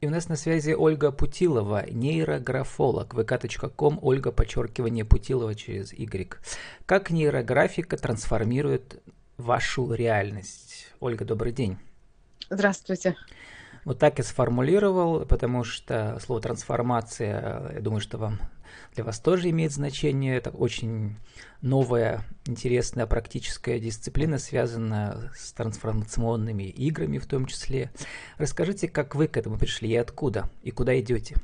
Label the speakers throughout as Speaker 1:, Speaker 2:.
Speaker 1: И у нас на связи Ольга Путилова, нейрографолог, vk.com, Ольга, подчеркивание Путилова через Y. Как нейрографика трансформирует вашу реальность? Ольга, добрый день.
Speaker 2: Здравствуйте.
Speaker 1: Вот так я сформулировал, потому что слово трансформация, я думаю, что вам для вас тоже имеет значение. Это очень новая, интересная практическая дисциплина, связанная с трансформационными играми в том числе. Расскажите, как вы к этому пришли и откуда, и куда идете?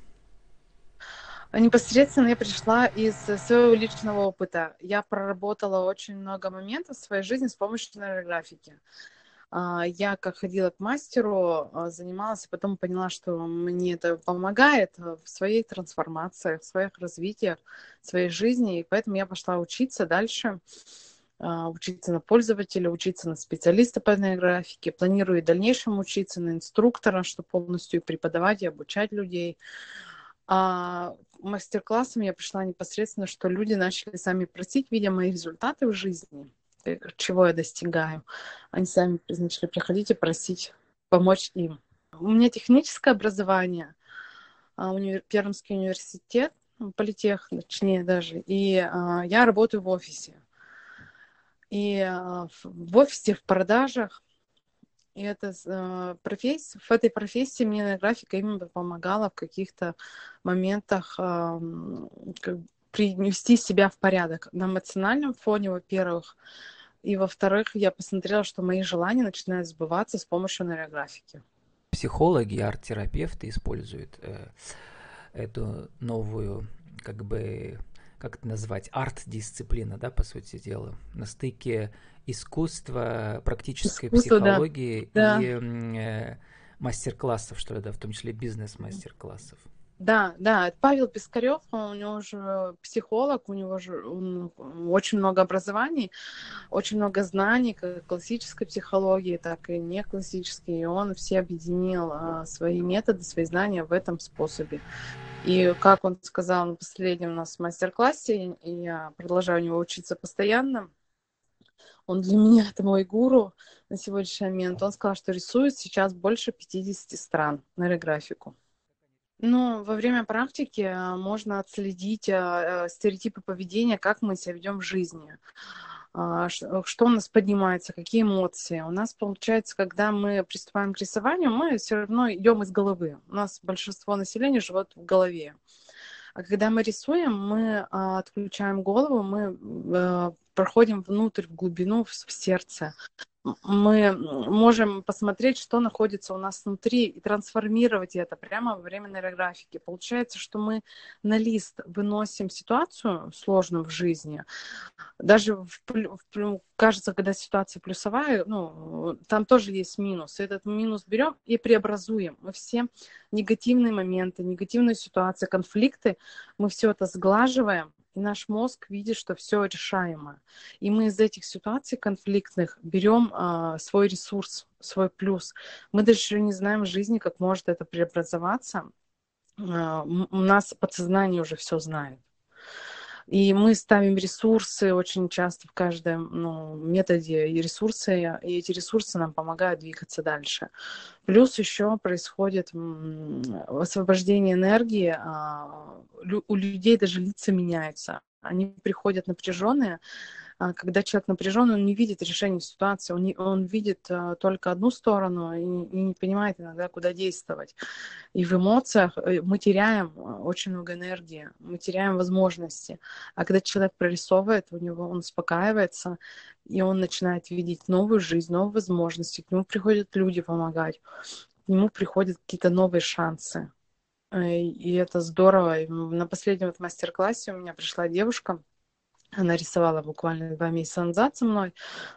Speaker 2: Непосредственно я пришла из своего личного опыта. Я проработала очень много моментов в своей жизни с помощью нейрографики. А, я как ходила к мастеру, а, занималась, и потом поняла, что мне это помогает в своей трансформации, в своих развитиях, в своей жизни, и поэтому я пошла учиться дальше, а, учиться на пользователя, учиться на специалиста по графике, планирую в дальнейшем учиться на инструктора, чтобы полностью преподавать и обучать людей. А мастер-классом я пришла непосредственно, что люди начали сами просить, видя мои результаты в жизни – чего я достигаю. Они сами начали приходить и просить помочь им. У меня техническое образование, а, универ... Пермский университет, политех, точнее даже, и а, я работаю в офисе. И а, в офисе, в продажах, и это а, профессия, в этой профессии мне графика именно помогала в каких-то моментах а, как, привести себя в порядок. На эмоциональном фоне, во-первых, и во-вторых, я посмотрела, что мои желания начинают сбываться с помощью нейрографики.
Speaker 1: Психологи, арт-терапевты используют э, эту новую, как бы, как это назвать, арт-дисциплина, да, по сути дела, на стыке искусства, практической Искусство, психологии да. и э, мастер-классов, что ли, да, в том числе бизнес-мастер-классов.
Speaker 2: Да, да, Павел Пискарев, у него же психолог, у него же он, очень много образований, очень много знаний, как классической психологии, так и не классической, и он все объединил а, свои методы, свои знания в этом способе. И как он сказал на последнем у нас мастер-классе, и я продолжаю у него учиться постоянно, он для меня это мой гуру на сегодняшний момент. Он сказал, что рисует сейчас больше 50 стран на реграфику. Ну, во время практики а, можно отследить а, а, стереотипы поведения, как мы себя ведем в жизни, что у нас поднимается, какие эмоции. У нас получается, когда мы приступаем к рисованию, мы все равно идем из головы. У нас большинство населения живет в голове. А когда мы рисуем, мы отключаем голову, мы проходим внутрь, в глубину, в сердце мы можем посмотреть, что находится у нас внутри, и трансформировать это прямо во время нейрографики. Получается, что мы на лист выносим ситуацию сложную в жизни. Даже в, в, кажется, когда ситуация плюсовая, ну, там тоже есть минус. Этот минус берем и преобразуем. Мы все негативные моменты, негативные ситуации, конфликты, мы все это сглаживаем, и наш мозг видит, что все решаемо. И мы из этих ситуаций конфликтных берем а, свой ресурс, свой плюс. Мы даже еще не знаем в жизни, как может это преобразоваться. А, у нас подсознание уже все знает. И мы ставим ресурсы очень часто в каждом ну, методе и ресурсы, и эти ресурсы нам помогают двигаться дальше. Плюс еще происходит освобождение энергии, а, у людей даже лица меняются. Они приходят напряженные, когда человек напряжен, он не видит решения ситуации, он, не, он видит uh, только одну сторону и, и не понимает иногда, куда действовать. И в эмоциях э, мы теряем а, очень много энергии, мы теряем возможности. А когда человек прорисовывает, у него он успокаивается, и он начинает видеть новую жизнь, новые возможности, к нему приходят люди помогать, к нему приходят какие-то новые шансы. Э, и это здорово. На последнем вот мастер-классе у меня пришла девушка, она рисовала буквально два месяца назад со мной,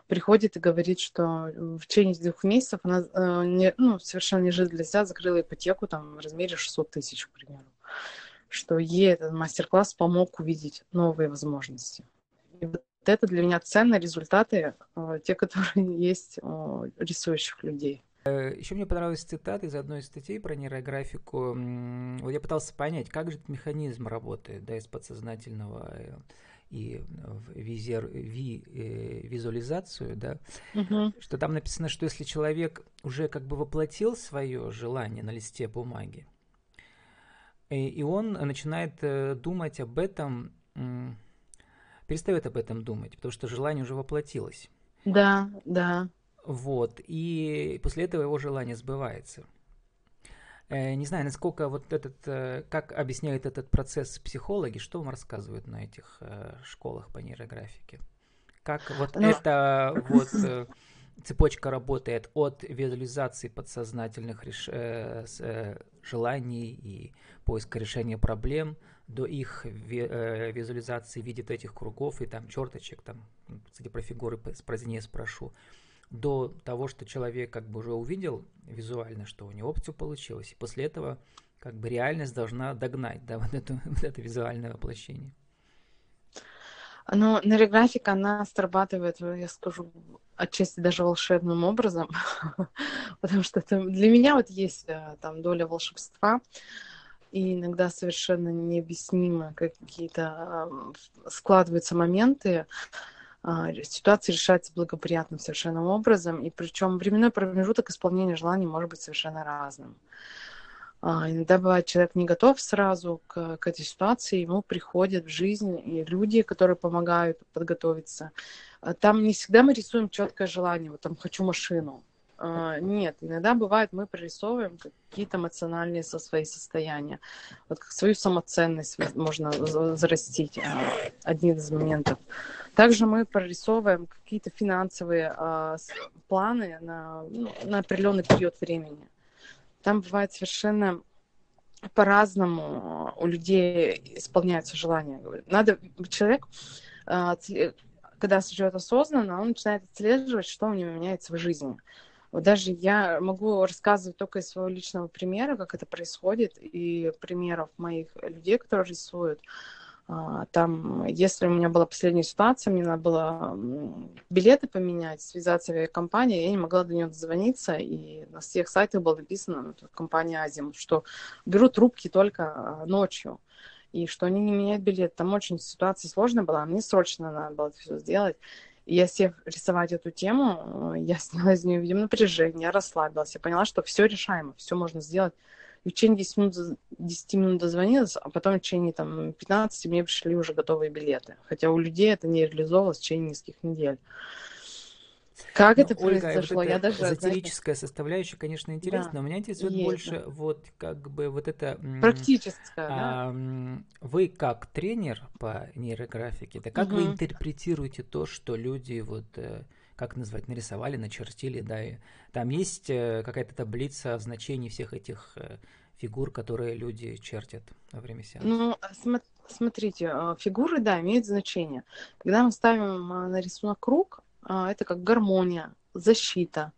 Speaker 2: приходит и говорит, что в течение двух месяцев она э, не, ну, совершенно неожиданно для себя закрыла ипотеку там, в размере 600 тысяч, к примеру. Что ей этот мастер-класс помог увидеть новые возможности. И вот это для меня ценные результаты, э, те, которые есть у рисующих людей.
Speaker 1: Э, Еще мне понравилась цитата из одной из статей про нейрографику. Вот я пытался понять, как же этот механизм работает, да, из подсознательного и в визер, ви, э, визуализацию, да,
Speaker 2: Мгм.
Speaker 1: что там написано, что если человек уже как бы воплотил свое желание на листе бумаги, и, и он начинает э, думать об этом, перестает об этом думать, потому что желание уже воплотилось.
Speaker 2: Да, да.
Speaker 1: Вот, и после этого его желание сбывается. Э, Не знаю, насколько вот этот, э, как объясняют этот процесс психологи, что вам рассказывают на этих э, школах по нейрографике? Как вот
Speaker 2: Ну,
Speaker 1: эта вот э, цепочка работает от визуализации подсознательных реш- э, э, желаний и поиска решения проблем до их ви- э, визуализации в виде этих кругов и там черточек, там, кстати, про фигуры позднее спрошу, до того, что человек как бы уже увидел визуально, что у него все получилось, и после этого как бы реальность должна догнать, да, вот, эту, вот это визуальное воплощение.
Speaker 2: Но нейрографика, она срабатывает, э, я скажу, отчасти даже волшебным образом, потому что это, для меня вот есть э, там доля волшебства, и иногда совершенно необъяснимо какие-то э, складываются моменты, ситуация решается благоприятным совершенно образом, и причем временной промежуток исполнения желаний может быть совершенно разным. А, Иногда бывает, человек не готов сразу к, к этой ситуации, ему приходят в жизнь и люди, которые помогают подготовиться. А Там не всегда мы рисуем четкое желание, вот там хочу машину. А, Нет, иногда бывает, мы прорисовываем какие-то эмоциональные со свои состояния. Вот как свою самоценность можно за- зарастить, а, один из моментов. Также мы прорисовываем какие-то финансовые а, планы на, ну, на определенный период времени. Там бывает совершенно по-разному у людей исполняются желания. Надо человек, а, когда живет осознанно, он начинает отслеживать, что у него меняется в жизни. Вот даже я могу рассказывать только из своего личного примера, как это происходит, и примеров моих людей, которые рисуют. А, Там, если у меня была последняя ситуация, мне надо было билеты поменять, связаться с авиакомпанией, я не могла до нее дозвониться, и на всех сайтах было написано, ну, компания Азимут, что берут трубки только а, ночью, и что они не меняют билет. Там очень ситуация сложная была, мне срочно надо было все сделать. Я сев рисовать эту тему, э, я сняла из нее видимо напряжение, я расслабилась, я поняла, что все решаемо, все можно сделать. И в течение 10 минут, 10 минут дозвонилась, а потом в течение там, 15 мне пришли уже готовые билеты. Хотя у людей это не реализовалось в течение нескольких недель. Как
Speaker 1: Ну,
Speaker 2: это
Speaker 1: Ольга,
Speaker 2: произошло?
Speaker 1: вот
Speaker 2: я даже, знаете,
Speaker 1: эзотерическая составляющая, конечно, интересна,
Speaker 2: Да,
Speaker 1: но меня интересует
Speaker 2: есть,
Speaker 1: больше вот как бы вот это...
Speaker 2: практическая, да?
Speaker 1: а, м, вы как тренер по нейрографике, да как вы
Speaker 2: Мгм.
Speaker 1: интерпретируете то, что люди вот э, как назвать, нарисовали, начертили, да, и там есть э, какая-то таблица значений всех этих э, фигур, которые люди чертят во время сеанса.
Speaker 2: Ну, а смо- смотрите, а, фигуры, да, имеют значение. Когда мы ставим на рисунок круг, это как гармония, защита.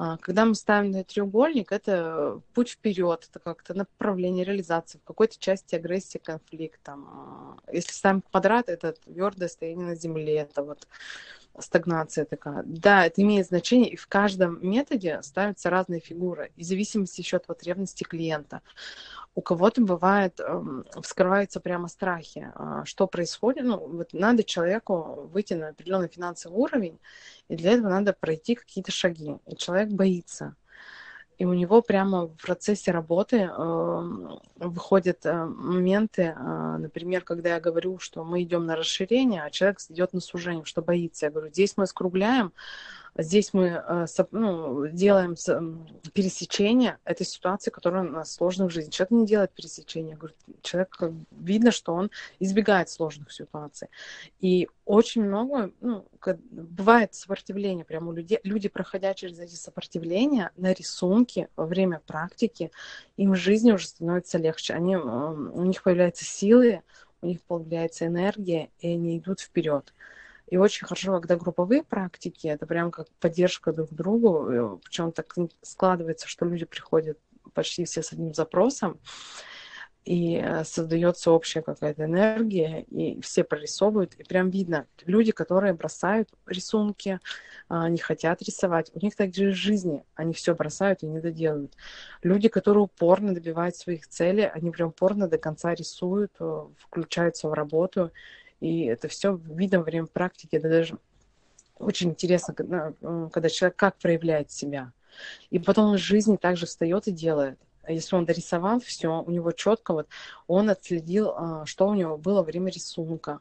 Speaker 2: А, Когда мы ставим на треугольник, это путь вперед, это как-то направление реализации в какой-то части агрессии, конфликт. Там. Если ставим квадрат, это твердое стояние на земле, это вот стагнация такая. Да, это имеет значение, и в каждом методе ставятся разные фигуры, и в зависимости еще от потребностей клиента. У кого-то бывает, эм, вскрываются прямо страхи, а, что происходит. Ну, вот надо человеку выйти на определенный финансовый уровень, и для этого надо пройти какие-то шаги. И человек боится. И у него прямо в процессе работы эм, выходят э, моменты, э, например, когда я говорю, что мы идем на расширение, а человек идет на сужение, что боится. Я говорю, здесь мы скругляем, здесь мы э, ну, делаем пересечение этой ситуации, которая у нас сложна в жизни. Человек не делает пересечения. Человек видно, что он избегает сложных ситуаций. И очень много, ну, бывает сопротивление прямо у людей. Люди, проходя через эти сопротивления на рисунке во время практики, им жизни уже становится легче. Они, у них появляются силы, у них появляется энергия, и они идут вперед. И очень хорошо, когда групповые практики, это прям как поддержка друг другу, причем так складывается, что люди приходят почти все с одним запросом, и э, создается общая какая-то энергия, и все прорисовывают, и прям видно, люди, которые бросают рисунки, а, не хотят рисовать, у них так же жизни, они все бросают и не доделают. Люди, которые упорно добивают своих целей, они прям упорно до конца рисуют, э, включаются в работу, И это все видно во время практики. Это даже очень интересно, когда, когда человек как проявляет себя. И потом в жизни также встает и делает. А если он дорисовал все, у него четко вот он отследил, а, что у него было во время рисунка.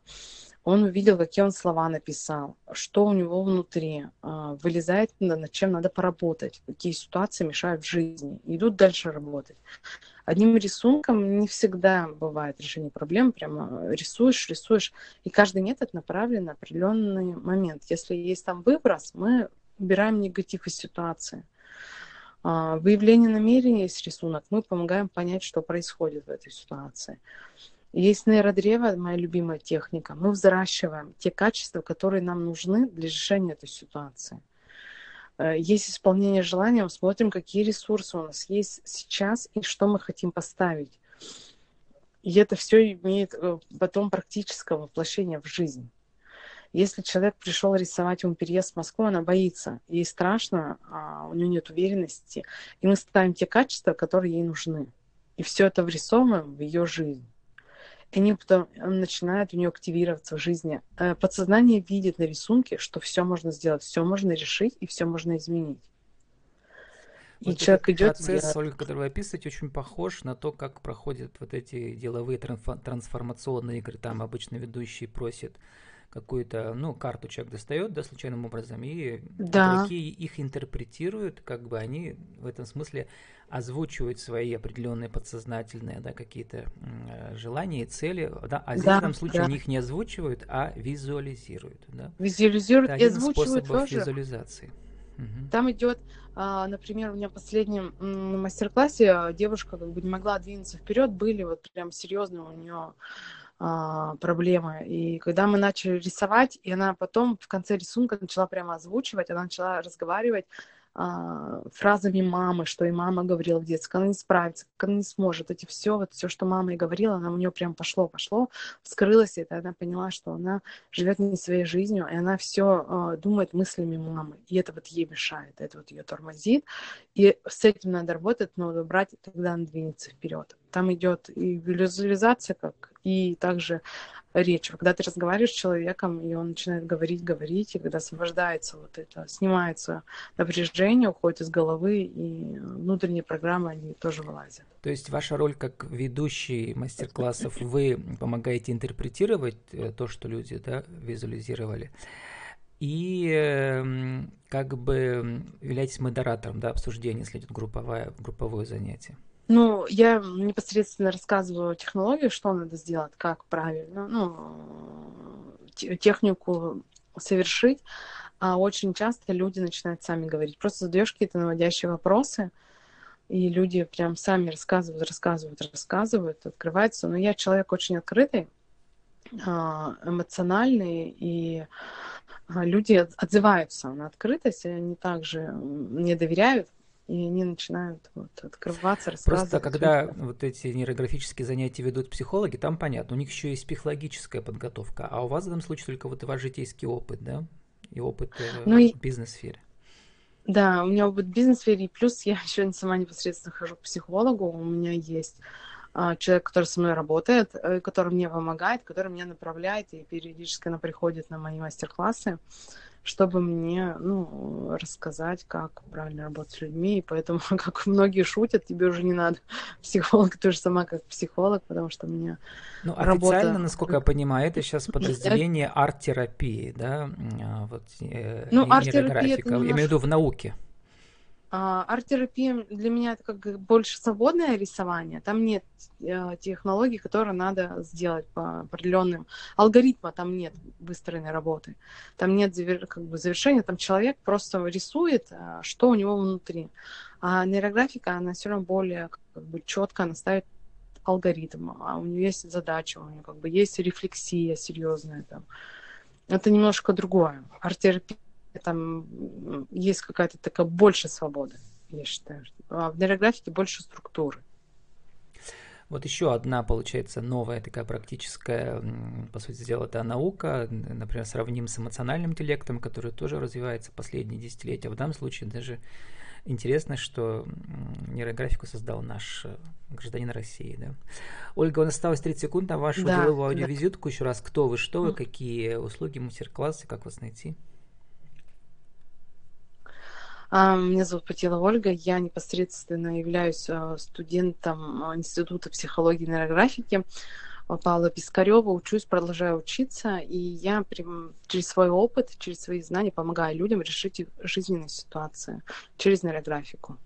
Speaker 2: Он увидел, какие он слова написал, что у него внутри, а, вылезает, над чем надо поработать, какие ситуации мешают в жизни. идут дальше работать. Одним рисунком не всегда бывает решение проблем. Прямо рисуешь, рисуешь. И каждый метод направлен на определенный момент. Если есть там выброс, мы убираем негатив из ситуации. А, выявление намерения есть рисунок. Мы помогаем понять, что происходит в этой ситуации. Есть нейродрево, моя любимая техника. Мы взращиваем те качества, которые нам нужны для решения этой ситуации. Есть исполнение желания, мы смотрим, какие ресурсы у нас есть сейчас и что мы хотим поставить. И это все имеет э, потом практическое воплощение в жизнь. Если человек пришел рисовать, ему переезд в Москву, она боится, ей страшно, а у нее нет уверенности, и мы ставим те качества, которые ей нужны. И все это врисовываем в ее жизнь. И они потом начинают у нее активироваться в жизни. Э, подсознание видит на рисунке, что все можно сделать, все можно решить и все можно изменить.
Speaker 1: И вот человек идет. Процесс, Ольга, который вы описываете, очень похож на то, как проходят вот эти деловые трансформационные игры. Там обычно ведущий просит какую-то, ну, карту человек достает, да, случайным образом, и да. игроки их интерпретируют, как бы они в этом смысле озвучивают свои определенные подсознательные, да, какие-то желания и цели, да, а здесь да, в данном случае да. они их не озвучивают, а визуализируют, да.
Speaker 2: Визуализируют Это и озвучивают
Speaker 1: тоже. визуализации.
Speaker 2: Угу. Там идет, а, например, у меня в последнем мастер-классе девушка как бы не могла двинуться вперед, были вот прям серьезные у нее а, проблемы. И когда мы начали рисовать, и она потом в конце рисунка начала прямо озвучивать, она начала разговаривать а, фразами мамы, что и мама говорила в детстве, как она не справится, как она не сможет. Эти все, вот все, что мама и говорила, она у нее прям пошло, пошло, вскрылось, это она поняла, что она живет не своей жизнью, и она все э, думает мыслями мамы. И это вот ей мешает, это вот ее тормозит. И с этим надо работать, но брать, тогда она двинется вперед. Там идет и визуализация, как и также речь. Когда ты разговариваешь с человеком, и он начинает говорить, говорить, и когда освобождается вот это, снимается напряжение, уходит из головы, и внутренние программы, они тоже вылазят.
Speaker 1: То есть ваша роль как ведущий мастер-классов, вы помогаете интерпретировать э, то, что люди да, визуализировали, и э, как бы являетесь модератором да, обсуждения, если идет групповое, групповое занятие.
Speaker 2: Ну, я непосредственно рассказываю технологию, что надо сделать, как правильно, ну, технику совершить. А очень часто люди начинают сами говорить. Просто задаешь какие-то наводящие вопросы, и люди прям сами рассказывают, рассказывают, рассказывают, открываются. Но я человек очень открытый, а, эмоциональный, и а, люди отзываются на открытость, они также мне доверяют, и они начинают вот, открываться, рассказывать.
Speaker 1: Просто когда вот эти нейрографические занятия ведут психологи, там понятно, у них еще есть психологическая подготовка, а у вас в данном случае только вот ваш житейский опыт, да, и опыт э, ну, в бизнес-сфере.
Speaker 2: Да, у меня опыт в бизнес-сфере, и плюс я еще сама непосредственно хожу к психологу, у меня есть человек, который со мной работает, э, который мне помогает, который меня направляет, и периодически она приходит на мои мастер-классы чтобы мне, ну, рассказать, как правильно работать с людьми. И поэтому, как многие шутят, тебе уже не надо психолог, ты же сама как психолог, потому что у меня
Speaker 1: Ну, работа... официально, насколько я понимаю, это сейчас подразделение арт-терапии, да? А, вот, э, ну, арт-терапия... Я имею в виду в науке.
Speaker 2: А, арт-терапия для меня это как больше свободное рисование. Там нет э, технологий, которые надо сделать по определенным алгоритма. Там нет выстроенной работы. Там нет как бы завершения. Там человек просто рисует, э, что у него внутри. А нейрографика, она все равно более как бы четко, она ставит алгоритм. А у нее есть задача, у нее как бы есть рефлексия серьезная там. Это немножко другое. Арт-терапия там есть какая-то такая больше свободы, я считаю. А в нейрографике больше структуры.
Speaker 1: Вот еще одна, получается, новая такая практическая, по сути дела, это наука, например, сравним с эмоциональным интеллектом, который тоже развивается последние десятилетия. В данном случае даже интересно, что нейрографику создал наш э, гражданин России. Да? Ольга, у нас осталось 30 секунд на вашу да, деловую аудиовизитку. Да. Еще раз, кто вы, что вы, какие услуги, мастер-классы, как вас найти?
Speaker 2: А, меня зовут Патила Ольга, я непосредственно являюсь а, студентом а, Института психологии и нейрографики Павла Пискарева, учусь, продолжаю учиться, и я через свой опыт, через свои знания помогаю людям решить их жизненные ситуации через нейрографику.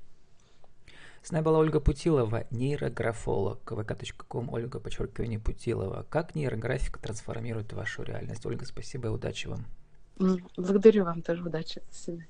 Speaker 1: С нами была Ольга Путилова, нейрографолог, vk.com, Ольга, подчеркивание, Путилова. Как нейрографика трансформирует вашу реальность? Ольга, спасибо и удачи вам.
Speaker 2: Благодарю вам тоже, удачи. До свидания.